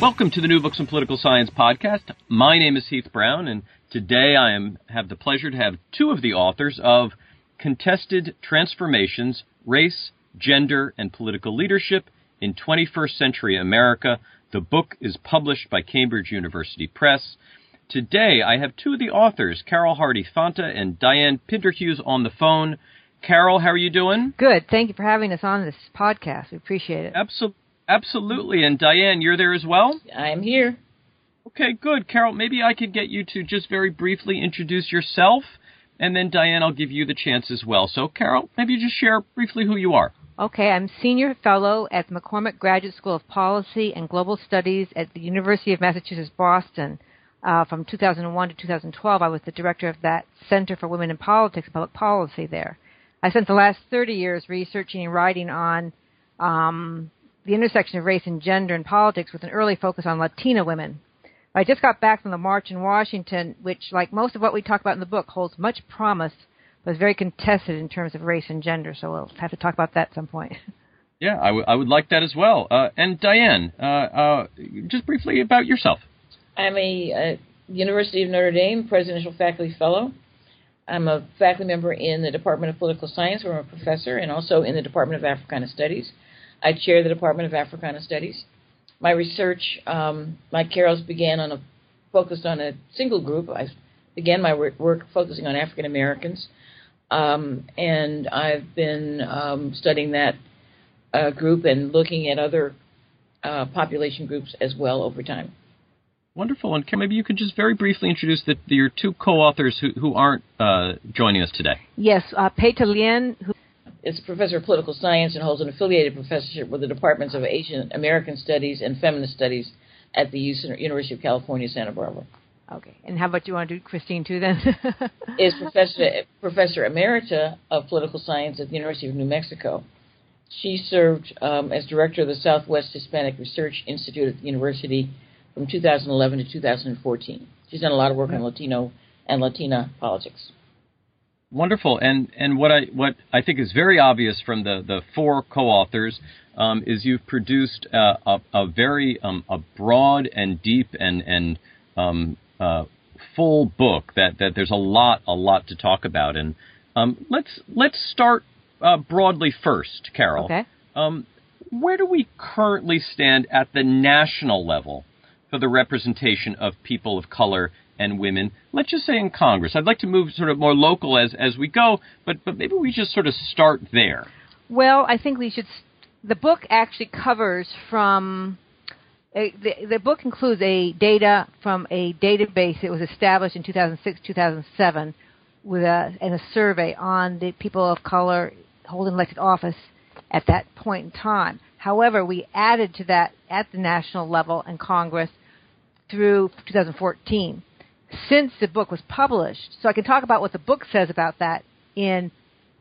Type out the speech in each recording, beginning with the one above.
Welcome to the New Books in Political Science podcast. My name is Heath Brown, and today I am, have the pleasure to have two of the authors of Contested Transformations Race, Gender, and Political Leadership in 21st Century America. The book is published by Cambridge University Press. Today I have two of the authors, Carol Hardy Fanta and Dianne Pinderhughes, on the phone. Carol, how are you doing? Good. Thank you for having us on this podcast. We appreciate it. Absolutely. Absolutely. And Dianne, you're there as well? I'm here. Okay, good. Carol, maybe I could get you to just very briefly introduce yourself, and then Dianne, I'll give you the chance as well. So, Carol, maybe just share briefly who you are. Okay, I'm Senior Fellow at McCormack Graduate School of Policy and Global Studies at the University of Massachusetts Boston. Uh, from 2001 to 2012, I was the director of that Center for Women in Politics and Public Policy there. I spent the last 30 years researching and writing on um, the intersection of race and gender and politics with an early focus on Latina women. I just got back from the march in Washington, which, like most of what we talk about in the book, holds much promise, but is very contested in terms of race and gender. So we'll have to talk about that at some point. Yeah, I, w- I would like that as well. Uh, and Dianne, uh, uh, just briefly about yourself. I'm a University of Notre Dame Presidential Faculty Fellow. I'm a faculty member in the Department of Political Science, where I'm a professor, and also in the Department of Africana Studies. I chair the Department of Africana Studies. My research, um, like Carol's, began on a focused on a single group. I began my work focusing on African Americans, um, and I've been um, studying that uh, group and looking at other uh, population groups as well over time. Wonderful. And maybe you could just very briefly introduce the, the, your two co-authors who, who aren't uh, joining us today. Yes, uh, Pei-te Lien, who is a professor of political science and holds an affiliated professorship with the Departments of Asian American Studies and Feminist Studies at the University of California, Santa Barbara. Okay. And how about you want to do Christine too then? is professor professor emerita of political science at the University of New Mexico. She served um, as director of the Southwest Hispanic Research Institute at the university from 2011 to 2014. She's done a lot of work on Latino and Latina politics. Wonderful, and and what I what I think is very obvious from the the four co-authors um, is you've produced a, a, a very um, a broad and deep and and um, uh, full book that that there's a lot a lot to talk about, and um, let's let's start uh, broadly first, Carol. Okay. Um, where do we currently stand at the national level for the representation of people of color and women, let's just say in Congress. I'd like to move sort of more local as as we go, but but maybe we just sort of start there. Well, I think we should. The book actually covers from. A, the, the book includes a data from a database that was established in 2006 2007 with a and a survey on the people of color holding elected office at that point in time. However, we added to that at the national level and Congress through 2014 since the book was published. So I can talk about what the book says about that in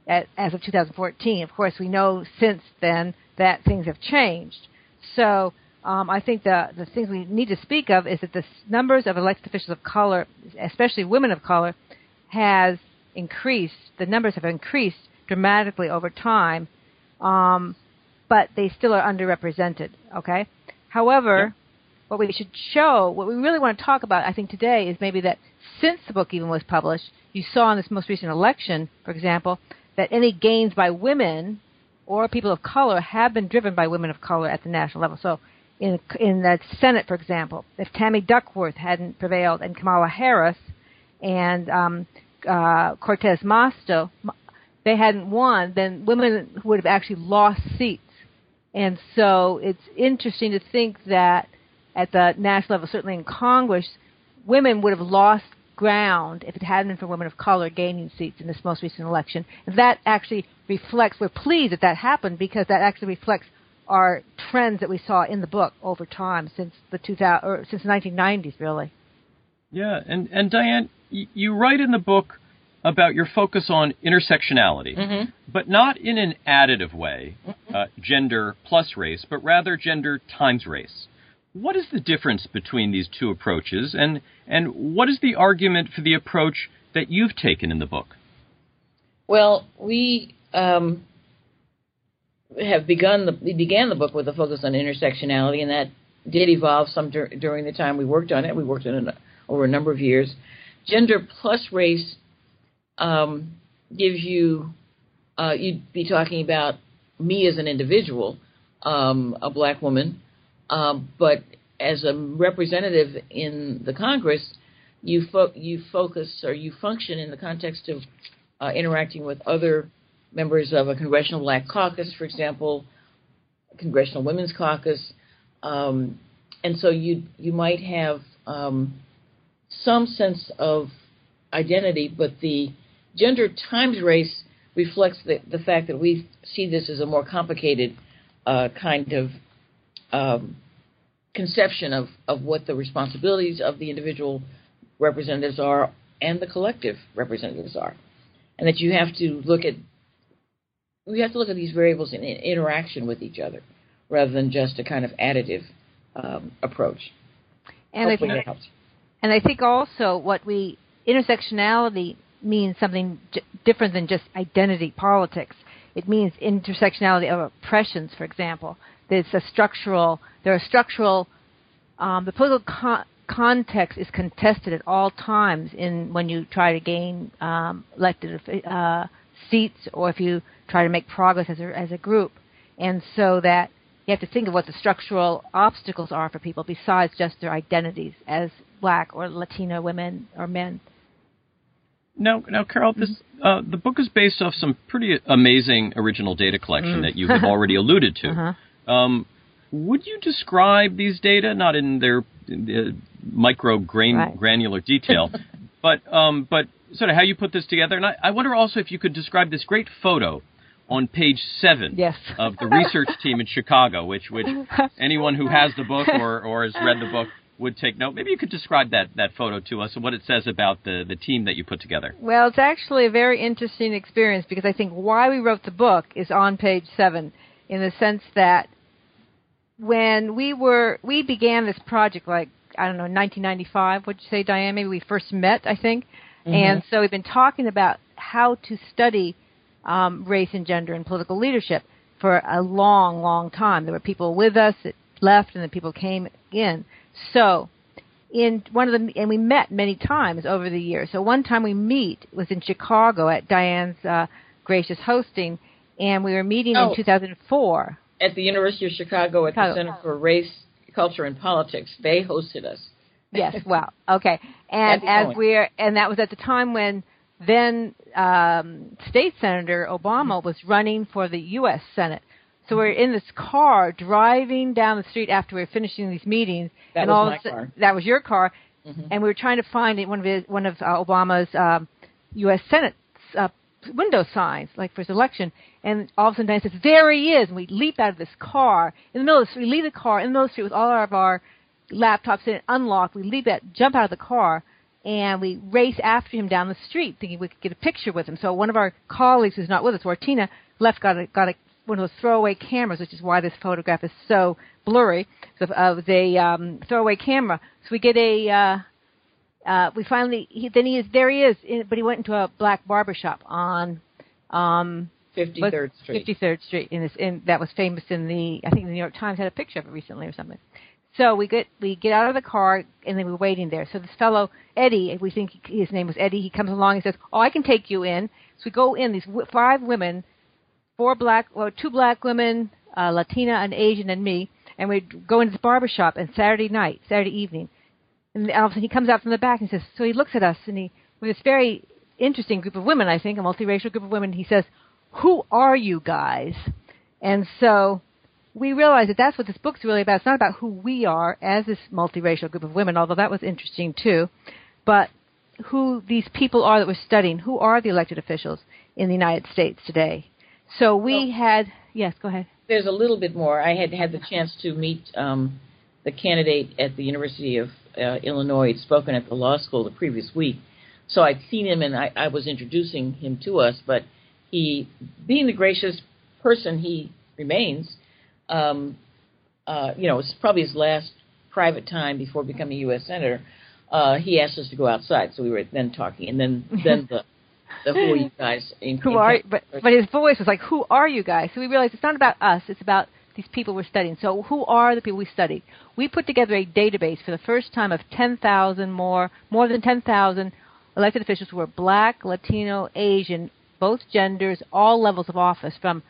as of 2014. Of course, we know since then that things have changed. So um, I think the the things we need to speak of is that the numbers of elected officials of color, especially women of color, has increased. The numbers have increased dramatically over time, um, but they still are underrepresented. Okay. However, what we should show, what we really want to talk about, I think, today is maybe that since the book even was published, you saw in this most recent election, for example, that any gains by women or people of color have been driven by women of color at the national level. So in in the Senate, for example, if Tammy Duckworth hadn't prevailed and Kamala Harris and um, uh, Cortez Masto, they hadn't won, then women would have actually lost seats. And so it's interesting to think that at the national level, certainly in Congress, women would have lost ground if it hadn't been for women of color gaining seats in this most recent election. And that actually reflects, we're pleased that that happened because that actually reflects our trends that we saw in the book over time since the 2000 or since the 1990s, really. Yeah, and and Dianne, you write in the book about your focus on intersectionality, mm-hmm. but not in an additive way, mm-hmm. uh, gender plus race, but rather gender times race. What is the difference between these two approaches, and and what is the argument for the approach that you've taken in the book? Well, we um, have begun the we began the book with a focus on intersectionality, and that did evolve some dur- during the time we worked on it. We worked on it over a number of years. Gender plus race um, gives you uh, you'd be talking about me as an individual, um, a black woman, um, but as a representative in the Congress, you fo- you focus or you function in the context of uh, interacting with other members of a congressional black caucus, for example, congressional women's caucus, um, and so you you might have um, some sense of identity, but the gender times race reflects the, the fact that we see this as a more complicated uh, kind of um, conception of, of what the responsibilities of the individual representatives are and the collective representatives are. And that you have to look at we have to look at these variables in, in interaction with each other rather than just a kind of additive um, approach. And Hopefully I think, that helps. And I think also what we intersectionality means something j- different than just identity politics. It means intersectionality of oppressions, for example. There's a structural. There are structural. Um, the political con- context is contested at all times in when you try to gain um, elected uh, seats or if you try to make progress as a, as a group, and so that you have to think of what the structural obstacles are for people besides just their identities as black or Latino women or men. Now, now, Carol, this uh, the book is based off some pretty amazing original data collection mm. that you have already alluded to. Uh-huh. Um, would you describe these data, not in their the micro grain, right. granular detail, but um, but sort of how you put this together? And I, I wonder also if you could describe this great photo on page seven yes. of the research team in Chicago, which which anyone who has the book or, or has read the book would take note. Maybe you could describe that, that photo to us and what it says about the, the team that you put together. Well, it's actually a very interesting experience because I think why we wrote the book is on page seven, in the sense that when we were we began this project like I don't know 1995. What'd you say, Dianne? Maybe we first met, I think. Mm-hmm. And so we've been talking about how to study um, race and gender and political leadership for a long, long time. There were people with us that left, and then people came in. So, in one of the and we met many times over the years. So one time we meet was in Chicago at Dianne's uh, gracious hosting, and we were meeting Oh. in 2004. At the University of Chicago at the Center for Race, Culture, and Politics, they hosted us. Yes, well, okay, and as going. we're and that was at the time when then um, State Senator Obama was running for the U.S. Senate. So we're in this car driving down the street after we were finishing these meetings, That and was all my of a sudden- car. that was your car, Mhm. and we were trying to find one of his, one of uh, Obama's um, U.S. Senate uh, window signs, like for his election. And all of a sudden, Dianne says, "There he is!" And we leap out of this car in the middle of the street. We leave the car in the middle of the street with all of our laptops in it, unlocked. We leap out, jump out of the car, and we race after him down the street, thinking we could get a picture with him. So one of our colleagues who's not with us, Martina, left got a, got a, one of those throwaway cameras, which is why this photograph is so blurry. So uh, with a um, throwaway camera, so we get a. Uh, uh, we finally he, then he is there he is in, but he went into a black barber shop on um 53rd Street. 53rd Street in this in that was famous in the I think the New York Times had a picture of it recently or something. So we get we get out of the car and then we're waiting there. So this fellow Eddie, we think he, his name was Eddie, he comes along and says, "Oh, I can take you in." So we go in. These w- five women, four black, well, two black women, uh, Latina, an Asian, and me, and we go into this barber shop. And Saturday night, Saturday evening, and all of a sudden he comes out from the back and says, so he looks at us and he, with this very interesting group of women, I think, a multiracial group of women, he says, who are you guys? And so we realize that that's what this book's really about. It's not about who we are as this multiracial group of women, although that was interesting too, but who these people are that we're studying. Who are the elected officials in the United States today? So we had, yes, go ahead. there's a little bit more. I had had the chance to meet um, the candidate at the University of uh, Illinois. He'd spoken at the law school the previous week, so I'd seen him and I, I was introducing him to us. But he, being the gracious person he remains, um, uh, you know, it's probably his last private time before becoming a U.S. senator. Uh, he asked us to go outside, so we were then talking, and then then the the who are you guys? In, who in are? But but his voice was like, "Who are you guys?" So we realized it's not about us; it's about these people we're studying. So who are the people we studied? We put together a database for the first time of 10,000 more, more than 10,000 elected officials who were black, Latino, Asian, both genders, all levels of office, from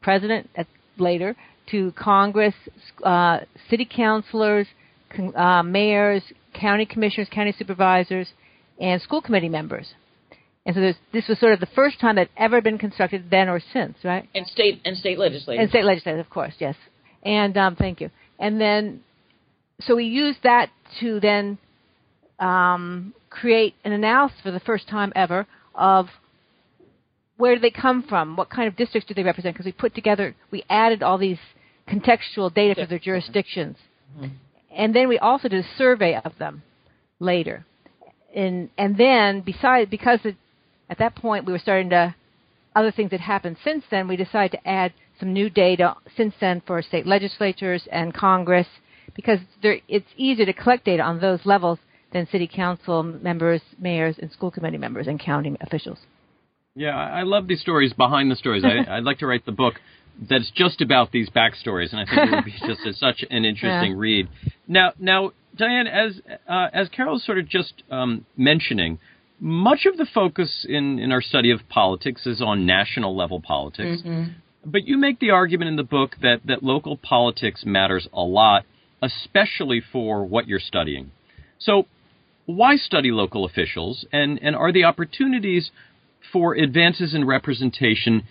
president at, later to Congress, uh, city councilors, con- uh, mayors, county commissioners, county supervisors, and school committee members. And so this was sort of the first time that ever been constructed then or since, right? And state and state legislators. And state legislators, of course, yes. And um, thank you. And then, so we used that to then um, create an analysis for the first time ever of where do they come from, what kind of districts do they represent? Because we put together, we added all these contextual data for their jurisdictions, mm-hmm. and then we also did a survey of them later. And and then besides because it, at that point we were starting to other things that happened since then. We decided to add some new data since then for state legislatures and Congress because it's easier to collect data on those levels than city council members, mayors, and school committee members and county officials. Yeah, I love these stories behind the stories. I, would like to write the book that's just about these backstories, and I think it would be just a, such an interesting yeah. read. Now, now, Dianne, as uh, as Carol was sort of just um, mentioning, much of the focus in, in our study of politics is on national level politics. Mm-hmm. But you make the argument in the book that, that local politics matters a lot, especially for what you're studying. So, why study local officials, and, and are the opportunities for advances in representation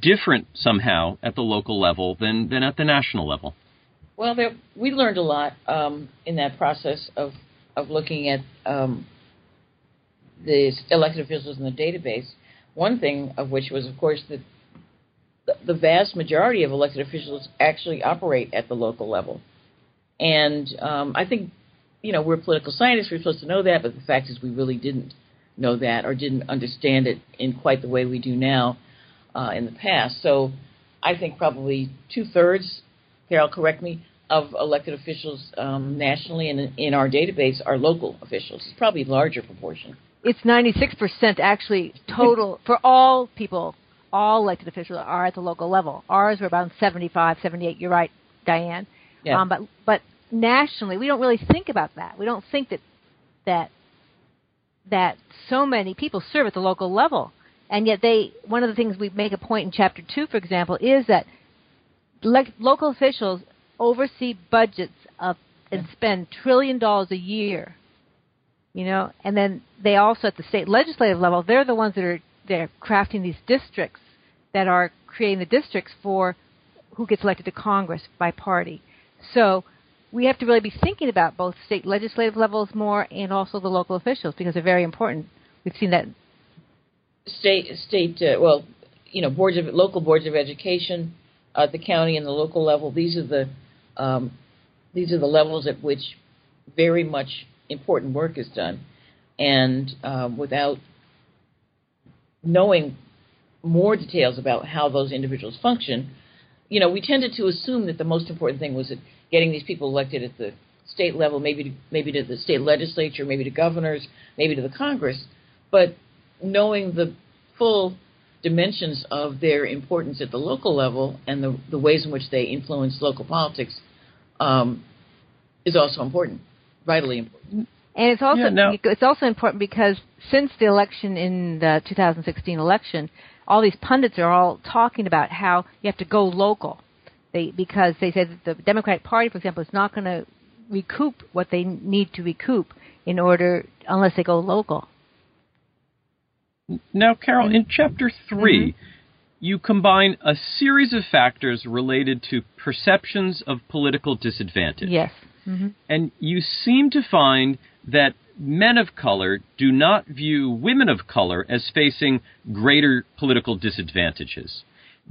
different somehow at the local level than, than at the national level? Well, there, we learned a lot um, in that process of, of looking at um, the elected officials in the database. One thing of which was, of course, that the vast majority of elected officials actually operate at the local level. And um, I think, you know, we're political scientists, we're supposed to know that, but the fact is we really didn't know that or didn't understand it in quite the way we do now uh, in the past. So I think probably two thirds, Carol, correct me, of elected officials um, nationally and in our database are local officials. It's probably a larger proportion it's 96% actually total for all people, all elected officials are at the local level. Ours were about 75, 78. You're right, Dianne. Yeah. Um, but but nationally, we don't really think about that. We don't think that that that so many people serve at the local level, and yet they. One of the things we make a point in chapter two, for example, is that le- local officials oversee budgets of and spend trillion dollars a year you know, and then they also at the state legislative level, they're the ones that are they're crafting these districts that are creating the districts for who gets elected to Congress by party. So we have to really be thinking about both state legislative levels more and also the local officials because they're very important. We've seen that. State, state, uh, well, you know, boards of local boards of education at the county and the local level. These are the um, these are the levels at which very much important work is done, and uh, without knowing more details about how those individuals function, you know, we tended to assume that the most important thing was getting these people elected at the state level, maybe to, maybe to the state legislature, maybe to governors, maybe to the Congress, but knowing the full dimensions of their importance at the local level and the, the ways in which they influence local politics um, is also important vitally important. And it's also yeah, no. it's also important because since the election in the 2016 election, all these pundits are all talking about how you have to go local. They because they said that the Democratic Party, for example, is not going to recoup what they need to recoup in order unless they go local. Now, Carol, in chapter 3 mm-hmm. you combine a series of factors related to perceptions of political disadvantage. Yes. Mm-hmm. And you seem to find that men of color do not view women of color as facing greater political disadvantages.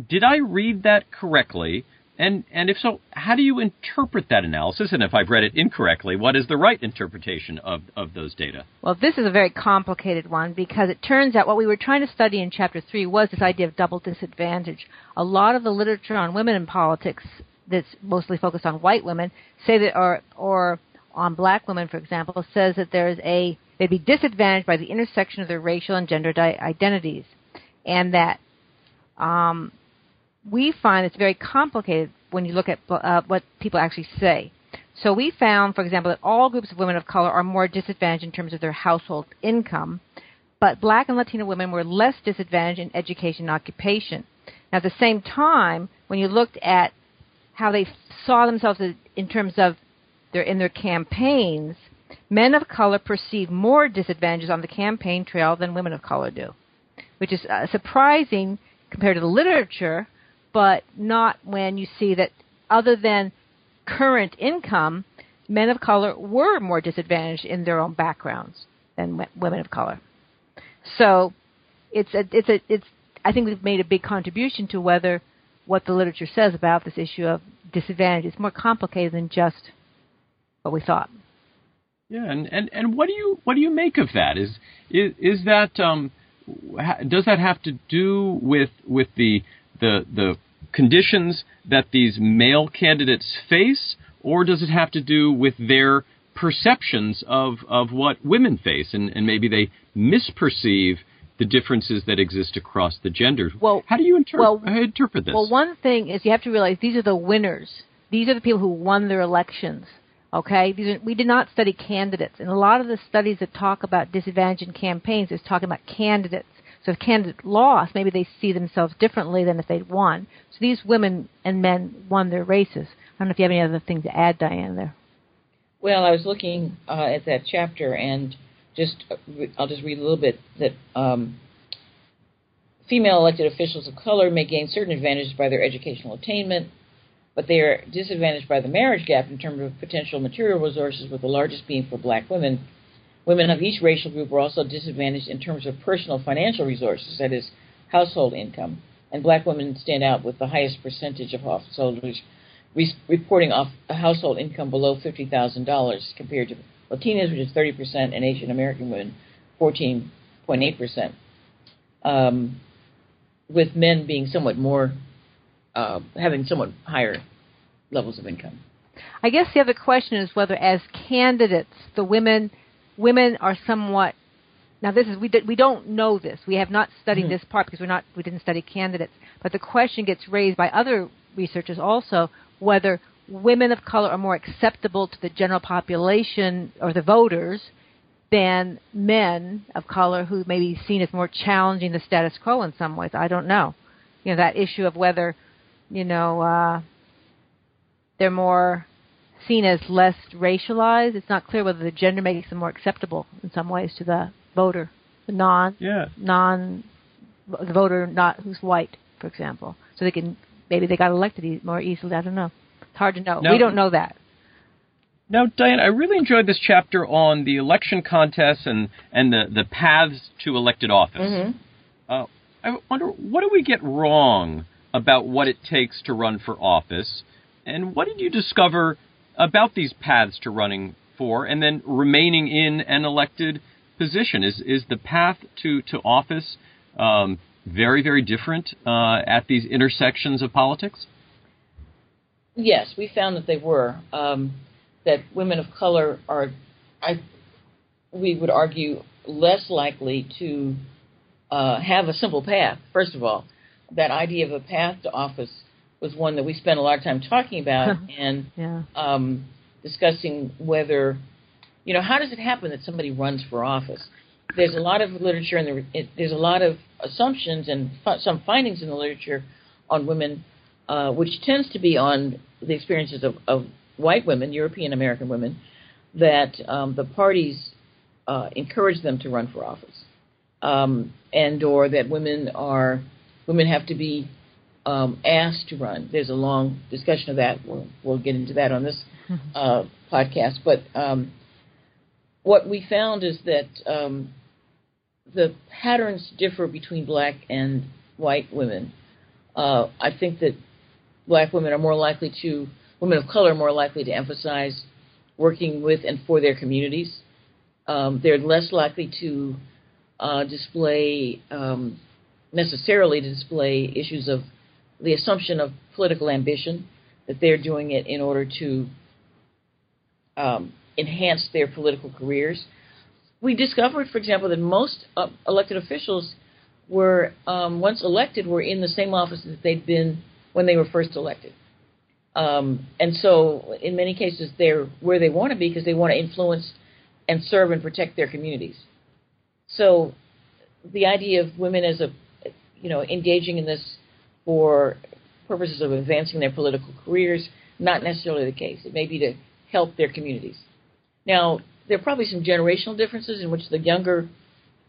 Did I read that correctly? And and if so, how do you interpret that analysis? And if I've read it incorrectly, what is the right interpretation of, of those data? Well, this is a very complicated one because it turns out what we were trying to study in chapter three was this idea of double disadvantage. A lot of the literature on women in politics that's mostly focused on white women say that or or on black women, for example, says that there's a they'd be disadvantaged by the intersection of their racial and gender di- identities, and that um, we find it's very complicated when you look at uh, what people actually say. So we found, for example, that all groups of women of color are more disadvantaged in terms of their household income, but black and Latino women were less disadvantaged in education and occupation. Now, at the same time, when you looked at how they saw themselves in terms of their in their campaigns, men of color perceive more disadvantages on the campaign trail than women of color do, which is uh, surprising compared to the literature but not when you see that other than current income, men of color were more disadvantaged in their own backgrounds than women of color. So it's a, it's a, it's I think we've made a big contribution to whether what the literature says about this issue of disadvantage is more complicated than just what we thought. Yeah, and, and, and what do you what do you make of that? Is is, is that um, does that have to do with with the the the conditions that these male candidates face, or does it have to do with their perceptions of, of what women face, and, and maybe they misperceive the differences that exist across the genders? Well, how do you inter- well, interpret this? Well, one thing is you have to realize these are the winners. These are the people who won their elections. Okay, These are, we did not study candidates, and a lot of the studies that talk about disadvantage in campaigns is talking about candidates. So if candidate lost, maybe they see themselves differently than if they'd won. So these women and men won their races. I don't know if you have any other things to add, Dianne. There. Well, I was looking uh, at that chapter, and just uh, I'll just read a little bit that um, female elected officials of color may gain certain advantages by their educational attainment, but they are disadvantaged by the marriage gap in terms of potential material resources, with the largest being for black women Women of each racial group were also disadvantaged in terms of personal financial resources, that is, household income. And black women stand out with the highest percentage of householders re- reporting off a household income below $50,000 compared to Latinas, which is 30%, and Asian American women, 14.8%. Um, with men being somewhat more, uh, having somewhat higher levels of income. I guess the other question is whether, as candidates, the women – women are somewhat now this is we did, we don't know this. We have not studied mm-hmm. this part because we're not we didn't study candidates. But the question gets raised by other researchers also whether women of color are more acceptable to the general population or the voters than men of color who may be seen as more challenging the status quo in some ways. I don't know. You know that issue of whether you know uh, they're more seen as less racialized. It's not clear whether the gender makes them more acceptable in some ways to the voter, the non yeah. non the voter not who's white, for example. So they can maybe they got elected more easily. I don't know. It's hard to know. Now, we don't know that. Now, Dianne, I really enjoyed this chapter on the election contests and and the the paths to elected office. Mm-hmm. Uh, I wonder what do we get wrong about what it takes to run for office, and what did you discover about these paths to running for and then remaining in an elected position? Is is the path to to office um, very very different uh, at these intersections of politics? Yes, we found that they were. Um, that women of color are, I, we would argue, less likely to uh, have a simple path. First of all, that idea of a path to office was one that we spent a lot of time talking about and yeah. um, discussing whether, you know, how does it happen that somebody runs for office? There's a lot of literature and the, there's a lot of assumptions and some findings in the literature on women, uh, which tends to be on the experiences of, of white women, European American women, that um, the parties uh, encourage them to run for office, um, and or that women are women have to be um, asked to run. There's a long discussion of that. We'll, we'll get into that on this uh, podcast. But um, what we found is that um, the patterns differ between black and white women. Uh, I think that black women are more likely to, women of color are more likely to emphasize working with and for their communities. Um, they're less likely to uh, display, um, necessarily to display issues of the assumption of political ambition, that they're doing it in order to um, enhance their political careers. We discovered, for example, that most uh, elected officials were, um, once elected, were in the same office that they'd been when they were first elected. Um, and so, in many cases, they're where they want to be because they want to influence and serve and protect their communities. So, the idea of women as a, you know, engaging in this for purposes of advancing their political careers, not necessarily the case. It may be to help their communities. Now, there are probably some generational differences in which the younger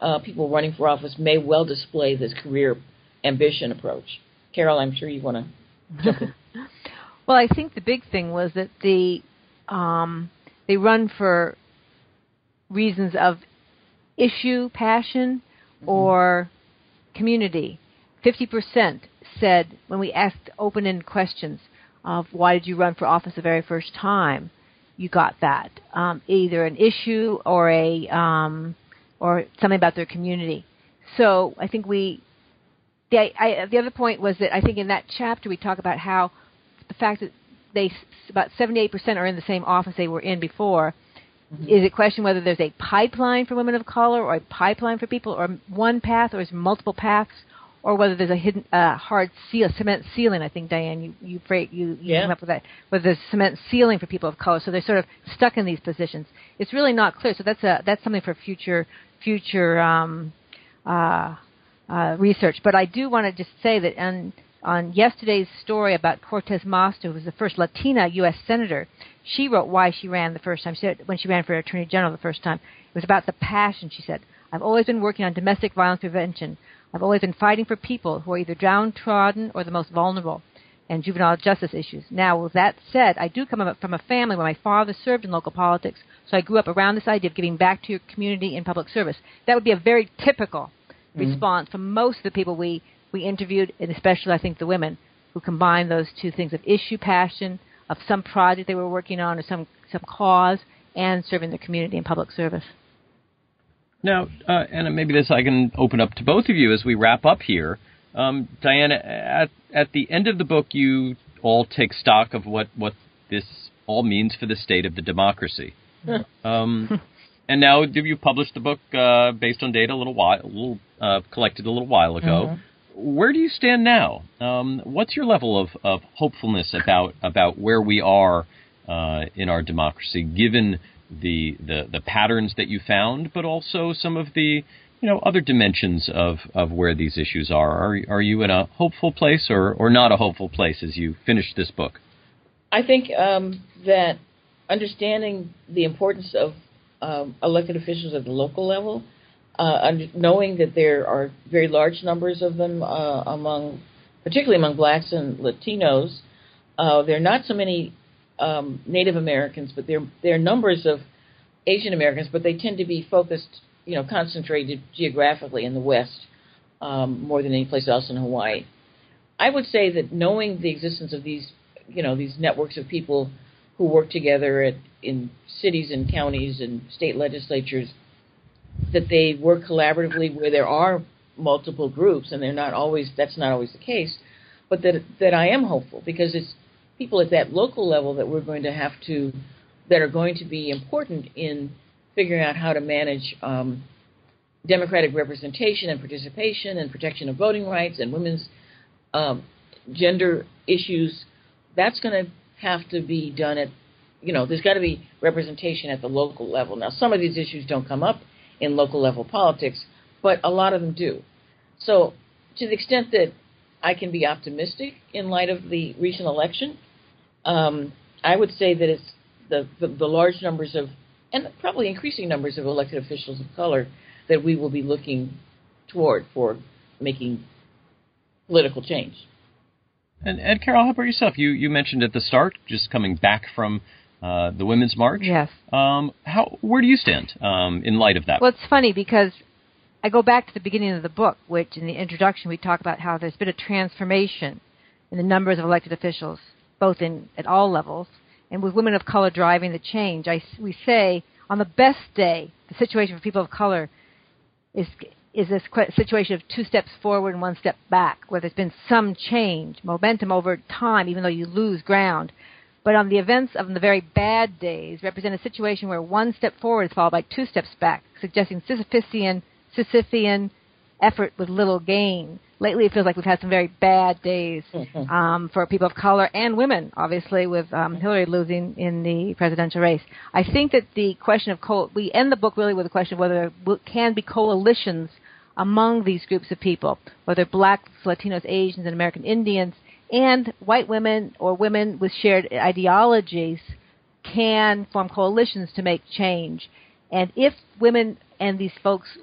uh, people running for office may well display this career ambition approach. Carol, I'm sure you want to well, I think the big thing was that the um, they run for reasons of issue, passion, mm-hmm. or community. Fifty percent said when we asked open-ended questions of why did you run for office the very first time, you got that um, either an issue or a um, or something about their community. So I think we the I, the other point was that I think in that chapter we talk about how the fact that they about 78% are in the same office they were in before. Mm-hmm. Is it question whether there's a pipeline for women of color or a pipeline for people or one path or is multiple paths or whether there's a hidden uh, hard seal, cement ceiling. I think Dianne, you you you, you yeah. came up with that. Whether there's cement ceiling for people of color, so they're sort of stuck in these positions. It's really not clear. So that's a that's something for future future um, uh, uh, research. But I do want to just say that on on yesterday's story about Cortez Masto, who was the first Latina U.S. senator, she wrote why she ran the first time. She said when she ran for attorney general the first time, it was about the passion. She said, "I've always been working on domestic violence prevention. I've always been fighting for people who are either downtrodden or the most vulnerable and juvenile justice issues. Now, with that said, I do come from a family where my father served in local politics, so I grew up around this idea of giving back to your community in public service. That would be a very typical mm-hmm. response from most of the people we, we interviewed, and especially, I think, the women who combine those two things of issue passion, of some project they were working on, or some, some cause, and serving the community in public service. Now, uh, and maybe this I can open up to both of you as we wrap up here. Um, Diana, at, at the end of the book, you all take stock of what, what this all means for the state of the democracy. um, and now you published the book uh, based on data a little while, a little, uh, collected a little while ago. Mm-hmm. Where do you stand now? Um, what's your level of, of hopefulness about about where we are uh, in our democracy, given the, the the patterns that you found, but also some of the you know other dimensions of, of where these issues are. Are are you in a hopeful place or, or not a hopeful place as you finish this book? I think um, that understanding the importance of um, elected officials at the local level, uh, knowing that there are very large numbers of them uh, among, particularly among blacks and Latinos, uh, there are not so many um, Native Americans, but there there are numbers of Asian Americans, but they tend to be focused, you know, concentrated geographically in the West um, more than any place else in Hawaii. I would say that knowing the existence of these, you know, these networks of people who work together at, in cities and counties and state legislatures, that they work collaboratively where there are multiple groups, and they're not always that's not always the case, but that that I am hopeful because it's people at that local level that we're going to have to that are going to be important in figuring out how to manage um, democratic representation and participation and protection of voting rights and women's um, gender issues. That's going to have to be done at, you know, there's got to be representation at the local level. Now, some of these issues don't come up in local level politics, but a lot of them do. So, to the extent that I can be optimistic in light of the recent election, um, I would say that it's the, the, the large numbers of, and probably increasing numbers of elected officials of color that we will be looking toward for making political change. And Ed Carol, how about yourself? You you mentioned at the start just coming back from uh, the Women's March. Yes. Um, how where do you stand um, in light of that? Well, it's funny because I go back to the beginning of the book, which in the introduction we talk about how there's been a transformation in the numbers of elected officials, both in at all levels, and with women of color driving the change. I, we say on the best day, the situation for people of color is is this situation of two steps forward and one step back, where there's been some change, momentum over time, even though you lose ground. But on the events of the very bad days represent a situation where one step forward is followed by two steps back, suggesting Sisyphean, Sisyphean effort with little gain. Lately, it feels like we've had some very bad days mm-hmm. um, for people of color and women, obviously, with um, Hillary losing in the presidential race. I think that the question of co- we end the book really with the question of whether there can be coalitions among these groups of people, whether blacks, Latinos, Asians, and American Indians, and white women or women with shared ideologies can form coalitions to make change. And if women and these folks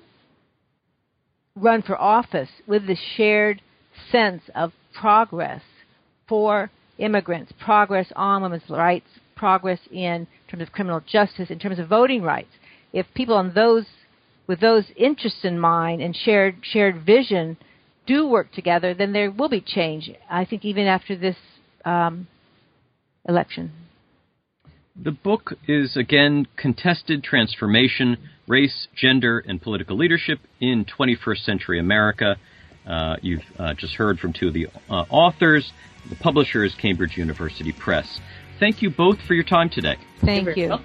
run for office with the shared sense of progress for immigrants, progress on women's rights, progress in terms of criminal justice, in terms of voting rights. If people on those with those interests in mind and shared shared vision do work together, then there will be change. I think even after this um, election. The book is again Contested Transformation Race, Gender, and Political Leadership in 21st Century America. Uh, you've uh, just heard from two of the uh, authors. The publisher is Cambridge University Press. Thank you both for your time today. Thank you.